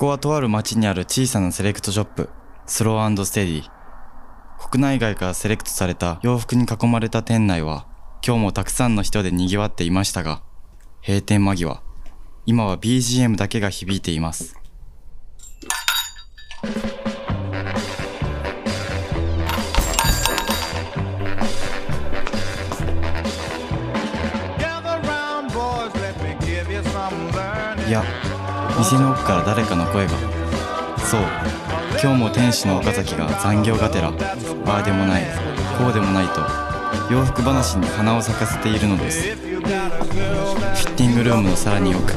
こはとある町にある小さなセレクトショップスローステディ。国内外からセレクトされた洋服に囲まれた店内は今日もたくさんの人で賑わっていましたが閉店間際今は BGM だけが響いています。いや店の奥から誰かの声が。そう。今日も店主の岡崎が残業がてらああでもないこうでもないと洋服話に花を咲かせているのです。フィッティングルームのさらに奥ス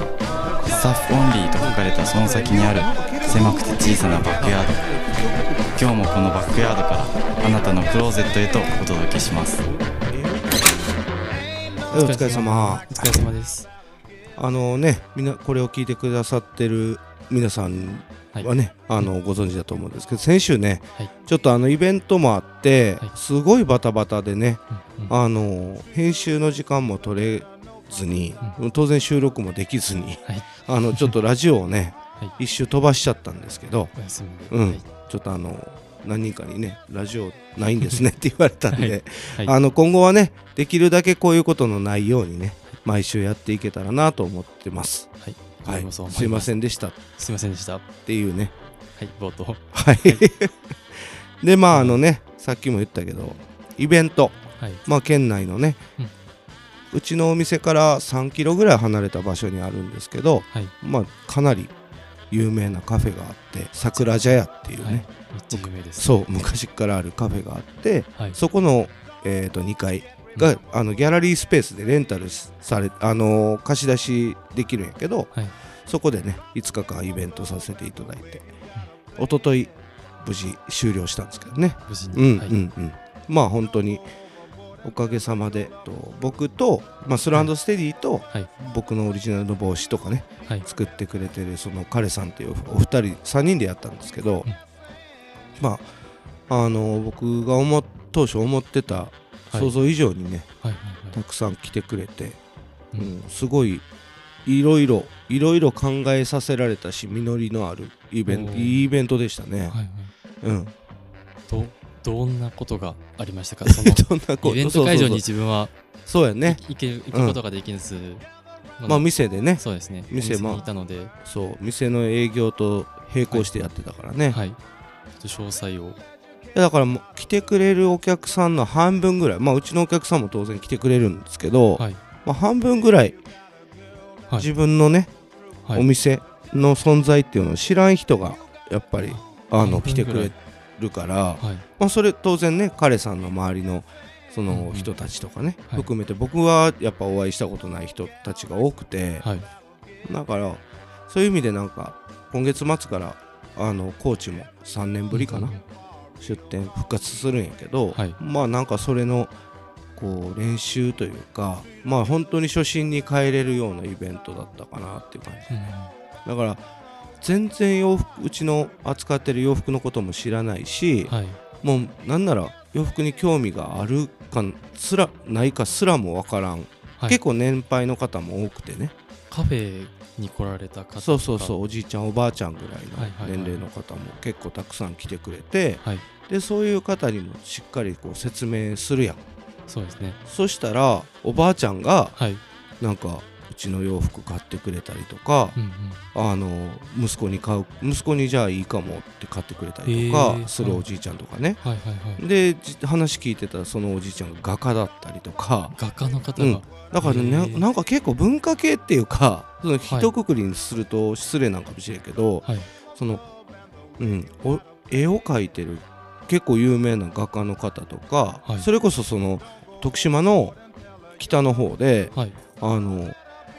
タッフオンリーと書かれたその先にある狭くて小さなバックヤード。今日もこのバックヤードからあなたのクローゼットへとお届けします。お疲れ様。お疲れ様ですあのねみんなこれを聞いてくださってる皆さんはね、はい、あのご存知だと思うんですけど先週ね、はい、ちょっとあのイベントもあって、はい、すごいバタバタでね、うんうん、あの編集の時間も取れずに、うん、当然収録もできずに、あのちょっとラジオをね、一周飛ばしちゃったんですけど、うん、ちょっとあの何人かにねラジオないんですねって言われたんで、あの今後はねできるだけこういうことのないようにね毎週やっていけたらなと思ってます。はい、はい、す。いませんでした。すいませんでした。っていうね。はい、冒頭。はい。で、まあ、あのね、さっきも言ったけど、イベント、はい、まあ、県内のね、うん、うちのお店から3キロぐらい離れた場所にあるんですけど、はい、まあ、かなり有名なカフェがあって桜茶屋っていうね、はい、めっちゃ有名です、ね、そう昔からあるカフェがあって、はい、そこの、えー、と2階が、あのギャラリースペースでレンタルされ、あのー、貸し出しできるんやけど、はい、そこでね5日間イベントさせていただいて、うん、一昨日無事終了したんですけどね。無事に、うんはい、うんうん。まあ本当におかげさまでと僕と、まあ、スランドステディと、はい、僕のオリジナルの帽子とかね、はい、作ってくれてるその彼さんっていうお二人3人でやったんですけど、うん、まああの僕が思当初思ってた想像以上にね、たくさん来てくれて、うん、すごいいろいろいろいろ考えさせられたし実りのあるイベントいいイベントでしたね。はいはい、うん。どどんなことがありましたか？そのイベント会場に自分はそうやね。行け行くことができず、うん、まあ店でね。そうですね。店もいたので。そう。店の営業と並行してやってたからね。はい、詳細をだからもう来てくれるお客さんの半分ぐらいまあうちのお客さんも当然来てくれるんですけど、はい、まあ、半分ぐらい、はい、自分のね、はい、お店の存在っていうのを知らん人がやっぱりあの来てくれるから、まあ、それ当然ね彼さんの周りのその人たちとかね、うんうん、含めて僕はやっぱお会いしたことない人たちが多くて、だからそういう意味でなんか今月末からあのコーチも3年ぶりかな、うんうん出店復活するんやけど、はい、まあなんかそれのこう練習というかまあ本当に初心に帰れるようなイベントだったかなっていう感じ、ね、だから全然洋服うちの扱ってる洋服のことも知らないし、はい、もうなんなら洋服に興味があるかすらないかすらも分からん、はい、結構年配の方も多くてね。カフェに来られた方そうそうそうおじいちゃんおばあちゃんぐらいの年齢の方も結構たくさん来てくれて、はい、でそういう方にもしっかりこう説明するやん。そうですね。そしたらおばあちゃんが、はい、なんかうちの洋服買ってくれたりとか、あの息子に買う息子にじゃあいいかもって買ってくれたりとかするおじいちゃんとかね、はいはいはい、で話聞いてたらそのおじいちゃんが画家だったりとか画家の方が、うん、だからねなんか結構文化系っていうかその一括りにすると失礼なんかもしれんけど、はい、その、うん、お絵を描いてる結構有名な画家の方とか、はい、それこそその徳島の北の方で、はい、あの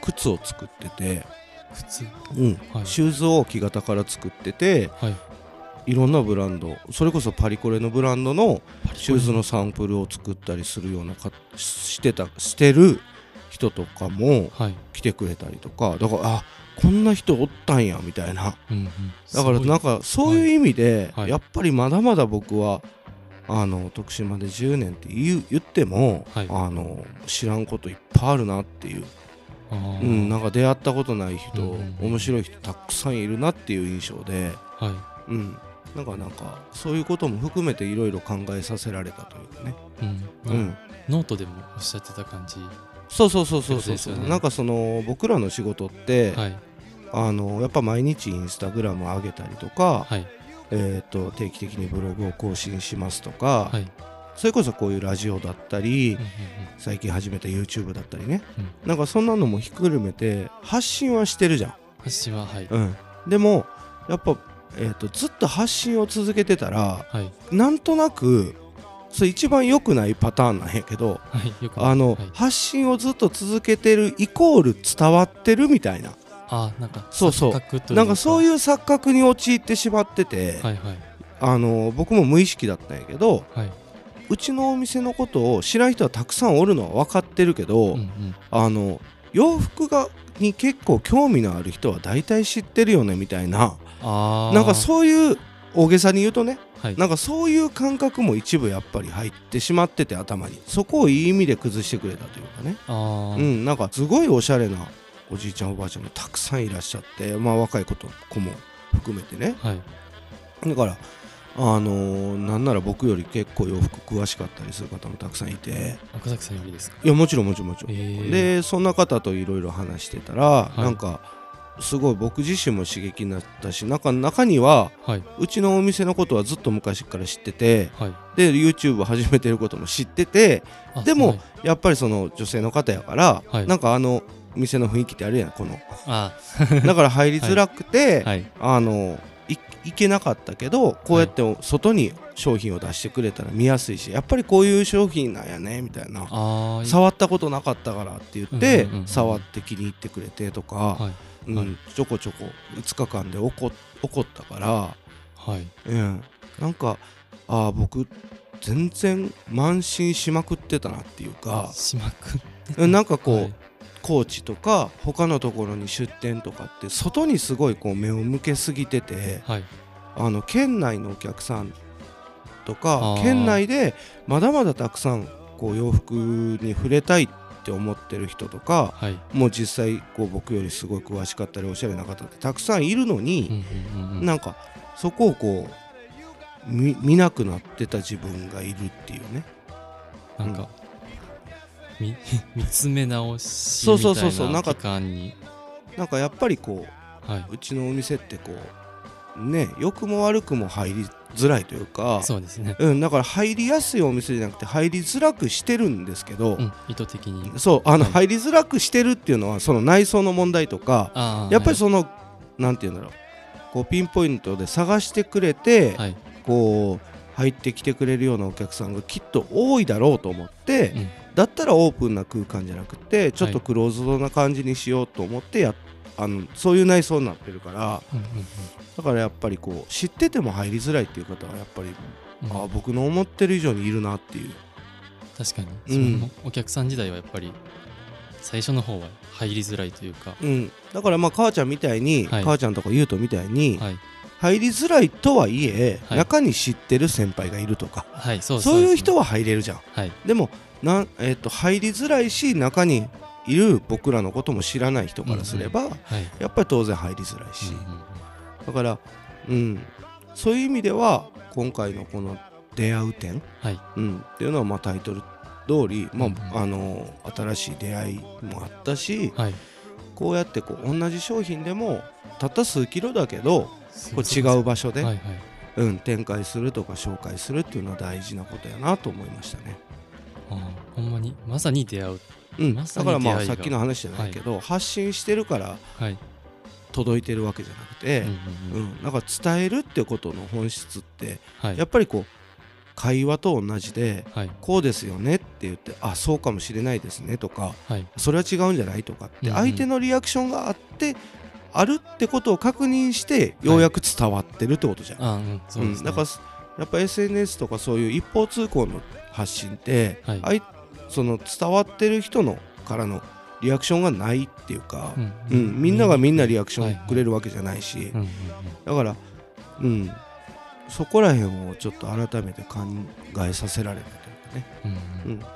靴を作ってて。靴、うん。はい、シューズを木型から作ってて、はい、いろんなブランド。それこそパリコレのブランドのシューズのサンプルを作ったりするようなかしてたしてる人とかも来てくれたりとか、だからあこんな人おったんやみたいな、うんうん、だからなんかそういう意味で、はい、やっぱりまだまだ僕はあの徳島で10年って言言っても、はい、あの知らんこといっぱいあるなっていううん、なんか出会ったことない人、うん面白い人たくさんいるなっていう印象で、はい。うん、なんかなんかそういうことも含めていろいろ考えさせられたというかね、うん、うん、ノートでもおっしゃってた感じ。そうそうそうそうそう、ね、なんかその僕らの仕事って、はい、あのやっぱ毎日インスタグラム上げたりとか、はい、えーと、定期的にブログを更新しますとか、はい、それこそこういうラジオだったり、最近始めた YouTube だったりね、うん、なんかそんなのもひっくるめて発信はしてるじゃん。発信ははい、うん、でもやっぱ、えーと、ずっと発信を続けてたら、はい、なんとなくそれ一番良くないパターンなんやけど、はい、あの、はい、発信をずっと続けてるイコール伝わってるみたいな。あなんかそうそう。なんかそういう錯覚に陥ってしまってて、はいはい、あの僕も無意識だったんやけど、はい、うちのお店のことを知らん人はたくさんおるのは分かってるけど、うんうん、あの洋服がに結構興味のある人は大体知ってるよねみたいな。なんかそういう大げさに言うとね、はい、なんかそういう感覚も一部やっぱり入ってしまってて頭に。そこをいい意味で崩してくれたというかね。うん、なんかすごいおしゃれなおじいちゃんおばあちゃんもたくさんいらっしゃって、まあ、若い子と子も含めてね、はい、だからあのー、なんなら僕より結構洋服詳しかったりする方もたくさんいて。赤崎さんよりですか？いやもちろんもちろんもちろん、え。ー、でそんな方といろいろ話してたら、はい、なんかすごい僕自身も刺激になったし中中には、はい、うちのお店のことはずっと昔から知ってて、はい、で YouTube 始めてることも知っててでも、はい、やっぱりその女性の方やから、はい、なんかあの店の雰囲気ってあるやんこの。だから入りづらくて、はい、あのいけなかったけどこうやって外に商品を出してくれたら見やすいしやっぱりこういう商品なんやねみたいな触ったことなかったからって言って、触って気に入ってくれてとか、はい。うん、ちょこちょこ5日間で起こったから、はい。うん、なんかああ僕全然慢心しまくってたなっていうかしまくなんかこう、はい高知とか他のところに出店とかって外にすごいこう目を向けすぎてて、はい、あの県内のお客さんとか県内でまだまだたくさんこう洋服に触れたいって思ってる人とか、はい、もう実際こう僕よりすごい詳しかったりおしゃれな方ってたくさんいるのに、なんかそこをこう見なくなってた自分がいるっていうね。なんか、見 見つめ直しみたいな期間に。なんかやっぱりこう、はい、うちのお店ってこうね良くも悪くも入りづらいというかそうですね、うん、だから入りやすいお店じゃなくて入りづらくしてるんですけど、うん、意図的に。そうあの、はい、入りづらくしてるっていうのはその内装の問題とかやっぱりその、はい、なんていうんだろう。こうピンポイントで探してくれて、はい、こう入ってきてくれるようなお客さんがきっと多いだろうと思って、うんだったらオープンな空間じゃなくてちょっとクローズドな感じにしようと思ってやあのそういう内装になってるから、だからやっぱりこう知ってても入りづらいっていう方はやっぱり、うん、あ僕の思ってる以上にいるなっていう。確かに、うん、お客さん時代はやっぱり最初の方は入りづらいというか、うん、だからまあ母ちゃんみたいに、はい、母ちゃんとか優斗みたいに、はい、入りづらいとはいえ、はい、中に知ってる先輩がいるとか、はい、そうそういう人は入れるじゃん、はい、でもな、えーと、入りづらいし中にいる僕らのことも知らない人からすれば、うんうんはい、やっぱり当然入りづらいし、うんうん、だから、うん、そういう意味では今回のこの「出会う点」はい。うん、っていうのはまあタイトル通り、まあ、あの新しい出会いもあったし、はい、こうやってこう同じ商品でもたった数キロだけどこう違う場所で、はいはい、うん、展開するとか紹介するっていうのは大事なことやなと思いましたね。あほんまにまさに出会う、うん、ま、だからまあさっきの話じゃないけど、はい、発信してるから届いてるわけじゃなくて、うん、うん、なんか伝えるってことの本質って、はい、やっぱりこう会話と同じで、はい、こうですよねって言ってあそうかもしれないですねとか、はい、それは違うんじゃないとかって相手のリアクションがあってあるってことを確認してようやく伝わってるってことじゃん、はいうん、だからやっぱ SNS とかそういう一方通行の発信って、はい、その伝わってる人のからのリアクションがないっていうか、うん、うん、みんながみんなリアクションくれるわけじゃないし、だから、うん、そこら辺をちょっと改めて考えさせられたというかね、うん、うん、だ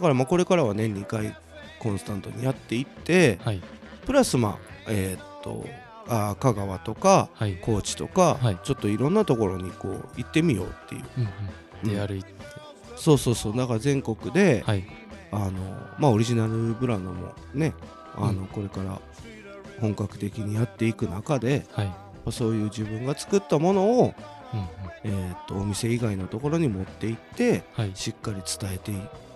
からまあこれからは年2回コンスタントにやっていって、はい、プラスまあえー、っとあ香川とか、はい、高知とか、はい、ちょっといろんなところにこう行ってみようっていう。うんうん、出歩いて、そうそうそう。だから全国で、はい、あのまあオリジナルブランドもねあの、これから本格的にやっていく中で、はい、そういう自分が作ったものを、うんうん、えー、とお店以外のところに持って行って、はい、しっかり伝えて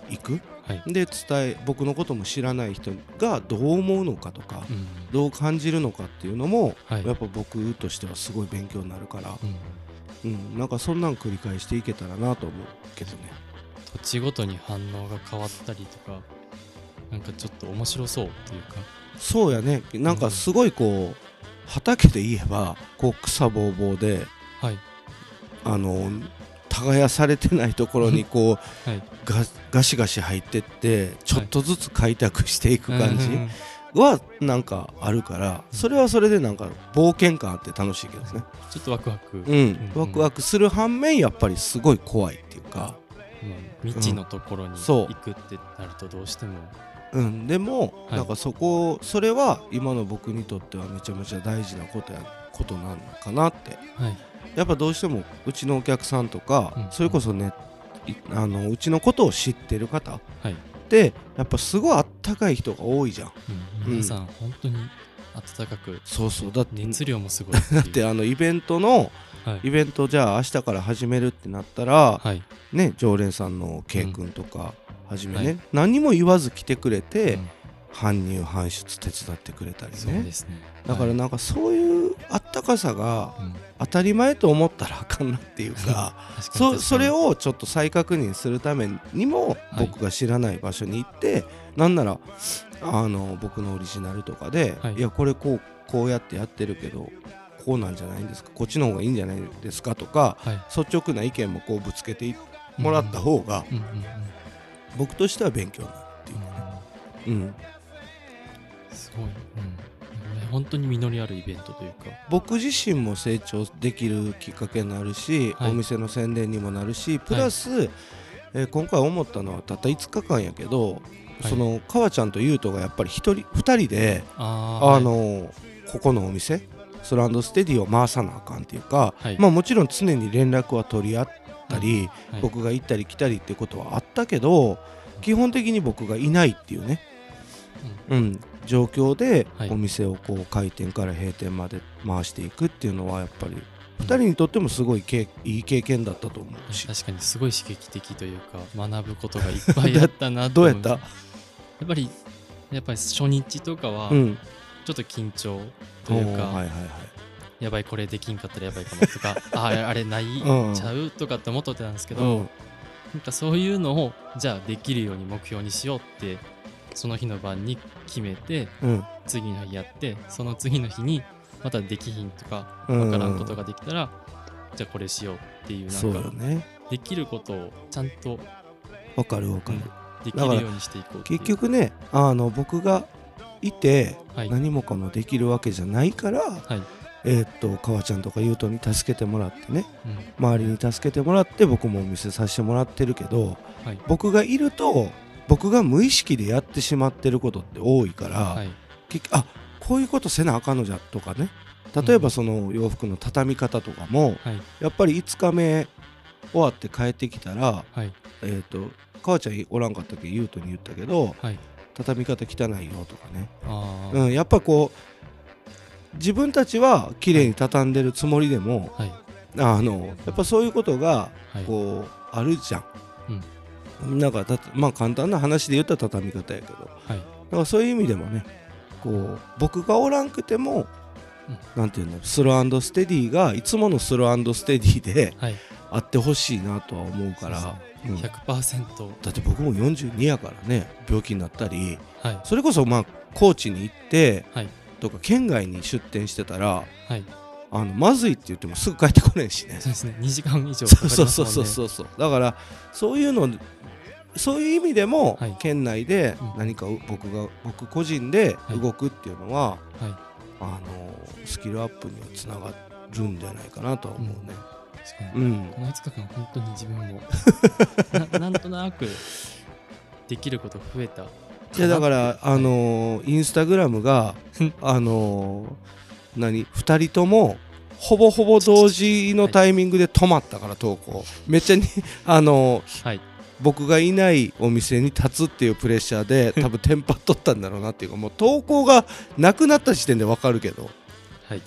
いく、はい、で伝え僕のことも知らない人がどう思うのかとか、うん、どう感じるのかっていうのも、はい、やっぱ僕としてはすごい勉強になるから、うん、うん、なんかそんなん繰り返していけたらなと思うけどね。土地ごとに反応が変わったりとかなんかちょっと面白そうっていうか。そうやね。なんかすごいこう、畑で言えばこう草ぼうぼうで、はい、あの耕されてないところにこう、はい、ガガシガシ入ってってちょっとずつ開拓していく感じはなんかあるからそれはそれでなんか冒険感あって楽しいけどね。ちょっとワクワク。うん。ワクワクする反面やっぱりすごい怖いっていうか、うん、未知のところに行くってなるとどうしても。うん、でも、はい、なんかそこそれは今の僕にとってはめちゃめちゃ大事なことやことなのかなって、はい、やっぱどうしてもうちのお客さんとか、うん、それこそねあのうちのことを知ってる方、はい、でやっぱすごいあったかい人が多いじゃん、うん、皆さん本当に温かくそうそう。だって熱量もすごいだってあのイベントの、はい、イベントじゃあ明日から始めるってなったら、はい、ね常連さんの K 君とか、はじめね、はい、何も言わず来てくれて、うん、搬入搬出手伝ってくれたりね。そうですね。だからなんかそういうあったかさが当たり前と思ったらあかんなっていうか そそれをちょっと再確認するためにも僕が知らない場所に行って、はい、なんならあの僕のオリジナルとかで、はい、いやこれこうこうやってやってるけどこうなんじゃないんですかこっちの方がいいんじゃないですかとか、はい、率直な意見もこうぶつけてもらった方が、僕としては勉強になるっていうかね。うん、すごい、うん。本当に実りあるイベントというか。僕自身も成長できるきっかけになるし、はい、お店の宣伝にもなるしプラス、はい、えー、今回思ったのはたった5日間やけど、はい、その川ちゃんと優斗がやっぱり1人2人であのここのお店スランドステディを回さなあかんっていうか、まあ、もちろん常に連絡は取り合ったり、僕が行ったり来たりっていうことはあったけど基本的に僕がいないっていうね、うん、状況でお店をこう開店から閉店まで回していくっていうのはやっぱり2人にとってもすごいけいい経験だったと思うし。確かにすごい刺激的というか学ぶことがいっぱいあったな どうやった？やっぱりやっぱり初日とかはちょっと緊張というか、はいはいはい、やばいこれできんかったらやばいかもとか ああれないちゃう？とかって思っとってたんですけど、うん、なんかそういうのをじゃあできるように目標にしようってその日の晩に決めて、うん、次の日やってその次の日にまたできひんとか分からんことができたら、うん、じゃあこれしようっていうなんかね、できることをちゃんと分かる分かる、できるようにしていこう結局ねあの僕がいて何もかもできるわけじゃないから、はい、えー、っと川ちゃんとか優斗に助けてもらってね、うん、周りに助けてもらって僕もお見せさせてもらってるけど、はい、僕がいると僕が無意識でやってしまってることって多いから、はい、あこういうことせなあかんのじゃとかね。例えばその洋服の畳み方とかも、はい、やっぱり5日目終わって帰ってきたら、はい、えーと、母ちゃんおらんかったけど優斗に言ったけど、はい、畳み方汚いよとかね、うん、やっぱこう自分たちは綺麗に畳んでるつもりでも、あのやっぱそういうことがこう、あるじゃん。うんなんかまあ簡単な話で言ったら畳み方やけど、はい、だからそういう意味でもねこう僕がおらんくても、うん、なんていうのスローステディがいつものスローステディで、はい、あってほしいなとは思うから。うん、100%だって僕も42やからね病気になったり、はい、それこそまあ高知に行って、はい、とか県外に出店してたら、はい、あのまずいって言ってもすぐ帰ってこないしね。そうですね。2時間以上かかりますもんね。そうそうそうそう。だからそういうのそういう意味でも、はい、県内で何か僕が僕個人で動くっていうのは、はい、あのスキルアップにはつながるんじゃないかなとは思うね。うん、うん、この5日間本当に自分も ななんとなくできること増えたいやだからあのー、インスタグラムがあのー、何2人ともほぼほぼ同時のタイミングで止まったから投稿。めっちゃにあのーはい、僕がいないお店に立つっていうプレッシャーで 多分テンパっとったんだろうなっていうかもう投稿がなくなった時点で分かるけど、はい、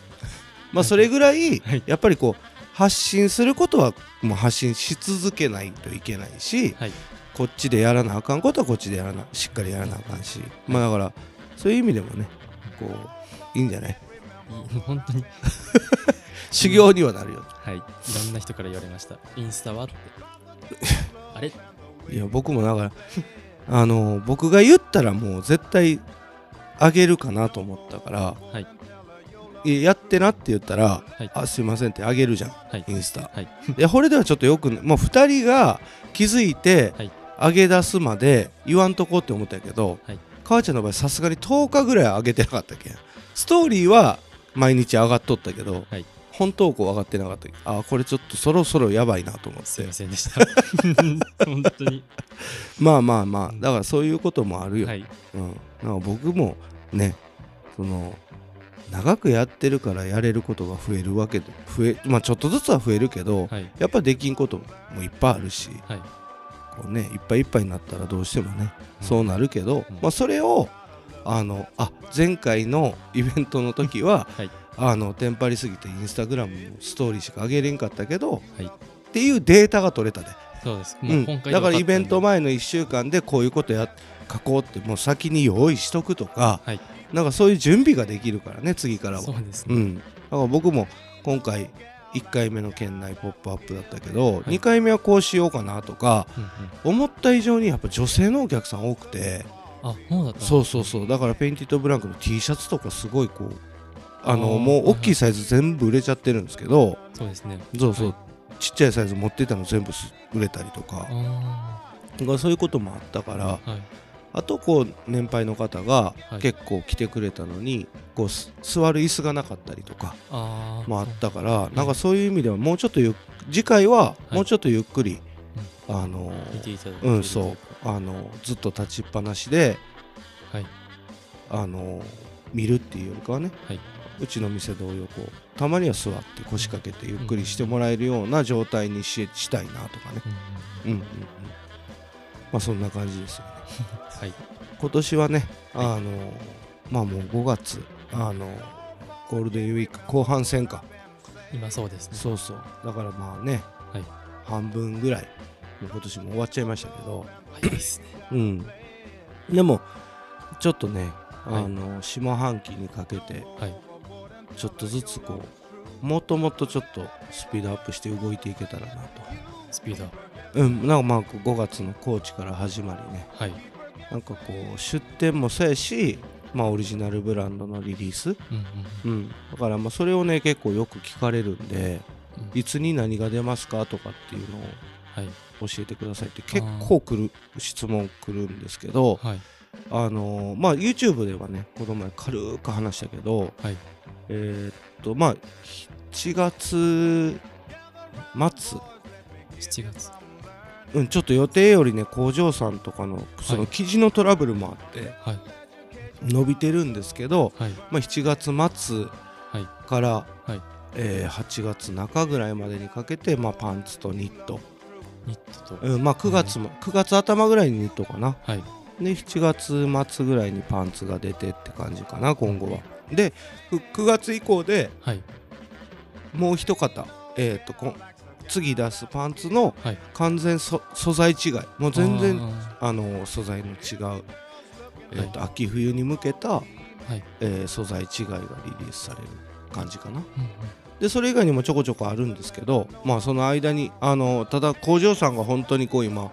まあそれぐらいやっぱりこう発信することはもう発信し続けないといけないし、はい、こっちでやらなあかんことはこっちでやらなしっかりやらなあかんし、まあだからそういう意味でもねこういいんじゃない？本当に。修行にはなるよはい。いろんな人から言われました。インスタはって。あれ？いや僕もだから あの僕が言ったらもう絶対あげるかなと思ったから、はい、やってなって言ったら、はい、あすいませんってあげるじゃん、はい、インスタ、はい、いやこれではちょっとよくもう2人が気づいて、あげ出すまで言わんとこって思ったけど、はい、母ちゃんの場合さすがに10日ぐらいあげてなかったっけストーリーは毎日上がっとったけど、はい、本投稿上がってなかったあこれちょっとそろそろやばいなと思って。すいませんでした。本当に。まあまあまあだからそういうこともあるよ、はい、うん、なんか僕もねその長くやってるからやれることが増えるわけで増えまあちょっとずつは増えるけど、はい、やっぱできんこともいっぱいあるし、はい、こうねいっぱいいっぱいになったらどうしてもね、うん、そうなるけど、うん、まあそれをあのあ前回のイベントの時は、はい、あのテンパりすぎてインスタグラムのストーリーしか上げれんかったけど、はい、っていうデータが取れたで。そうです、うん、だからイベント前の1週間でこういうことや書こうってもう先に用意しとくとか、はい、なんかそういう準備ができるからね次からはそうですね、うん、だから僕も今回1回目の県内ポップアップだったけど、はい、2回目はこうしようかなとか、うんうん、思った以上にやっぱ女性のお客さん多くてあそうだったそうそうそう。だから Painted Blank の T シャツとかすごいこうあのもう大きいサイズ全部売れちゃってるんですけどそうですね。そうそう、はい、ちっちゃいサイズ持ってたの全部売れたりとか。そういうこともあったから、はい、あとこう年配の方が結構来てくれたのに、こう座る椅子がなかったりとかもあったから、なんかそういう意味ではもうちょっとゆ次回はもうちょっとゆっくり、あのうんそうあのずっと立ちっぱなしで、はい、あの見るっていうよりかはね、はい、うちの店同様こうたまには座って腰掛けてゆっくりしてもらえるような状態にししたいなとかね、うんうんうん。まあそんな感じですよね、はい、今年はねあのまあもう5月あのゴールデンウィーク後半戦か。今そうですね。そうそう。だからまあね、はい、半分ぐらい今年も終わっちゃいましたけど。早いですね。うん。でもちょっとねあの、下半期にかけて、はい、ちょっとずつこうもっともっとちょっとスピードアップして動いていけたらなと。スピードうん。なんかまあ5月の高知から始まりね、はい、なんかこう出店もそうやしまあオリジナルブランドのリリース、うんうん。うん、だからまあそれをね結構よく聞かれるんで、うん、いつに何が出ますかとかっていうのを教えてくださいって結構来る質問来るんですけど、はい、あのー、まあ YouTube ではねこの前軽く話したけど、はい、えー、っとまあ7月末？7月。うんちょっと予定よりね工場さんとかのその生地のトラブルもあって、はい、伸びてるんですけど、はい、まあ、7月末から、えー、8月中ぐらいまでにかけて、まあ、パンツとニットニットと、うんまあ、9月も、9月頭ぐらいにニットかな、はい、で7月末ぐらいにパンツが出てって感じかな今後は。で9月以降で、はい、もう一方えっ、ー、と次出すパンツの完全素材違い。もう全然あの素材の違う、えーと、はい、秋冬に向けた、はい。えー、素材違いがリリースされる感じかな、うんうん、でそれ以外にもちょこちょこあるんですけどまあその間にあのただ工場さんが本当にこう今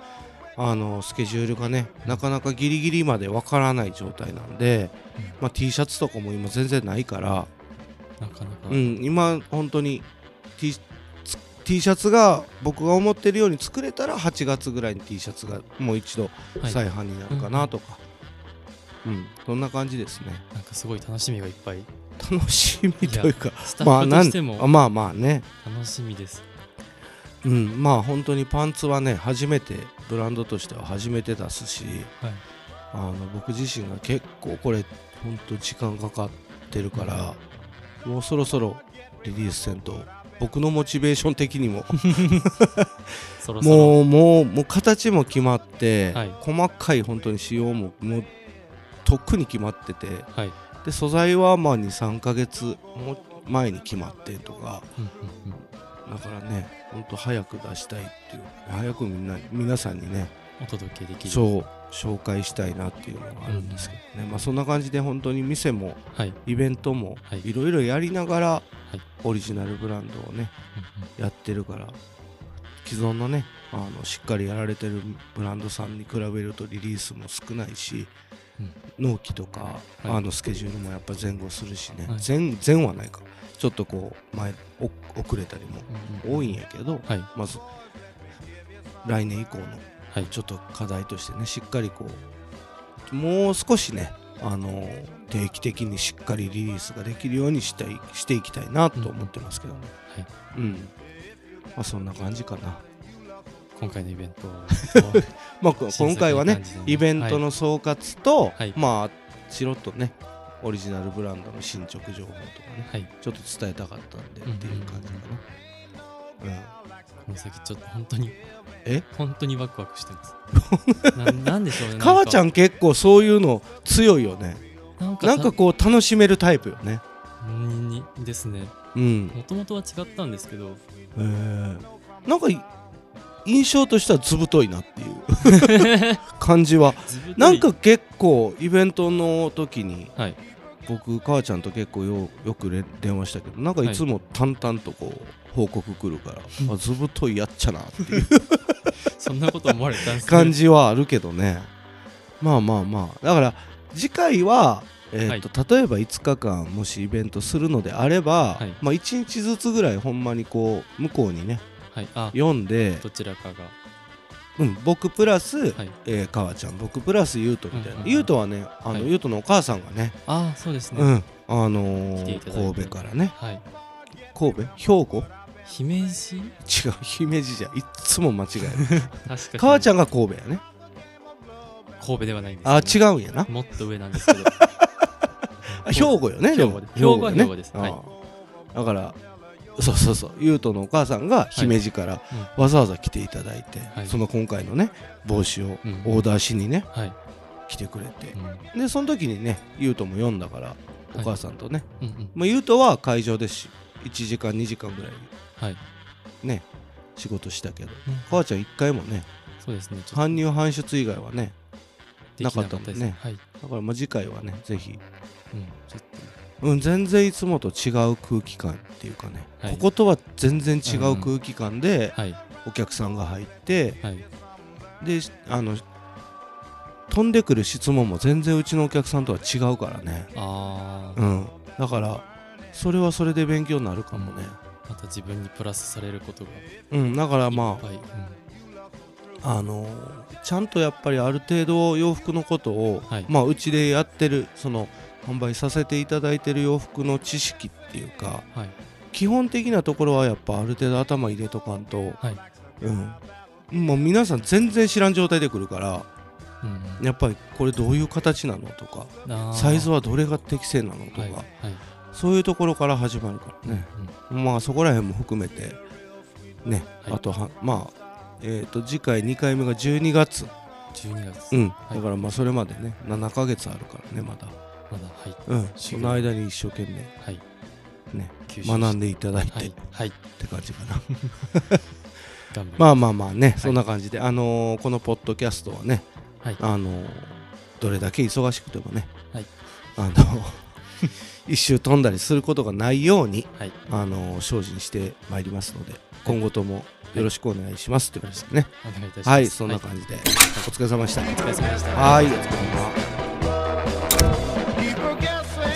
あのスケジュールがねなかなかギリギリまでわからない状態なんで、うん、まあ、T シャツとかも今全然ないからなかなか、うん、今本当に T, T シャツが僕が思ってるように作れたら8月ぐらいに T シャツがもう一度再販になるかなとか、はい、うん、うん、そんな感じですね。なんかすごい楽しみがいっぱい。楽しみというかまあまあまあね。楽しみです。うんまあ本当にパンツはね初めてブランドとしては初めて出すし、はい、あの僕自身が結構これほんと時間かかってるから、うん、もうそろそろリリースせんと僕のモチベーション的にも。もうもうもう形も決まって、はい、細かい本当に仕様ももうとっくに決まってて、はい、で素材はまあ23か月前に決まってとか、だからね本当早く出したいっていう。早くみんな皆さんにねお届けできる。そう紹介したいなっていうのがあるんですけどね、うん、まあ、そんな感じで本当に店も、はい、イベントもい。ろいろやりながら、はい、オリジナルブランドをね、やってるから既存のねあのしっかりやられてるブランドさんに比べるとリリースも少ないし、うん、納期とか、はい、あのスケジュールもやっぱ前後するしね、はい、前前はないか。ちょっとこう前遅れたりも多いんやけど、まず来年以降のちょっと課題としてねしっかりこうもう少しねあの定期的にしっかりリリースができるようにしたいしていきたいなと思ってますけどね、うん、まあそんな感じかな今回のイベント まあ今回はねイベントの総括と、はい、まあチロッとねオリジナルブランドの進捗情報とかね、はい、ちょっと伝えたかったんでっていう感じかな、うん、この先ちょっと本当にえ？本当にワクワクしてます。ななんでしょうね母ちゃん結構そういうの強いよね。なんかこう楽しめるタイプよね。にですね。もともとは違ったんですけど。えー、なんか印象としては図太いなっていう。感じは。なんか結構イベントの時に、はい、僕母ちゃんと結構よよく電話したけどなんかい。つも淡々とこう報告来るから、あ図太いやっちゃなっていう。そんなこと思われたんす感じはあるけどね。まあまあまあ。だから次回はえーと、はい、例えば5日間もしイベントするのであれば、はい、まあ、1日ずつぐらいほんまにこう向こうにね、はい、読んでどちらかが、うん、僕プラス、はい、えー、川ちゃん僕プラス優斗みたいな、優斗はねあの、優斗のお母さんがねあそうですね、うん、あのー、神戸からね、はい、神戸？兵庫？姫路？違う姫路じゃいっつも間違える。確か川ちゃんが神戸やね。神戸ではないんです、ね、あ違うんやな。もっと上なんですけど。兵庫よね兵庫兵庫は兵庫です、はい、だからそうそうそう優斗のお母さんが姫路からわざわざ来ていただいて、はい、その今回のね帽子をオーダーしにね、はい、来てくれて、うん、でその時にね優斗も読んだからお母さんとね、はいうん。うん、は会場ですし1時間2時間ぐらいはい。ね仕事したけど、うん、母ちゃん1回もねそうですね搬入搬出以外はねなかったもんね、はい、だからまあ次回はねぜひ、うん、ちょっとうん、全然いつもと違う空気感っていうかね、はい、こことは全然違う空気感で、お客さんが入って、はい、であの飛んでくる質問も全然うちのお客さんとは違うからね。あ、うん、だからそれはそれで勉強になるかもね、また自分にプラスされることが。うん。だからまあ、うん、あのちゃんとやっぱりある程度洋服のことを、はい、まあうちでやってるその販売させていただいてる洋服の知識っていうか、はい、基本的なところはやっぱある程度頭入れとかんと、はい、うん。もう皆さん全然知らん状態で来るから、うん、やっぱりこれどういう形なのとかサイズはどれが適正なのとか、はいはい。そういうところから始まるからね、うんうん、まあそこら辺も含めてね、はい、あとはまあえっ、ー、と次回2回目が12月。12月。うん、はい、だからまあそれまでね7か月あるからねまだまだはい。うん。その間に一生懸命はい。ね学んでいただいて、はい、はい、って感じかな。まあまあまあね、はい、そんな感じで。あのー、このポッドキャストはね、はい、あのー、どれだけ忙しくてもね、はい、あの 一周飛んだりすることがないように、はい、あの精進してまいりますので今後ともよろしくお願いします、ということですね。はい、そんな感じで、お疲れ様でした。お疲れ様でした。はい、お疲れ様。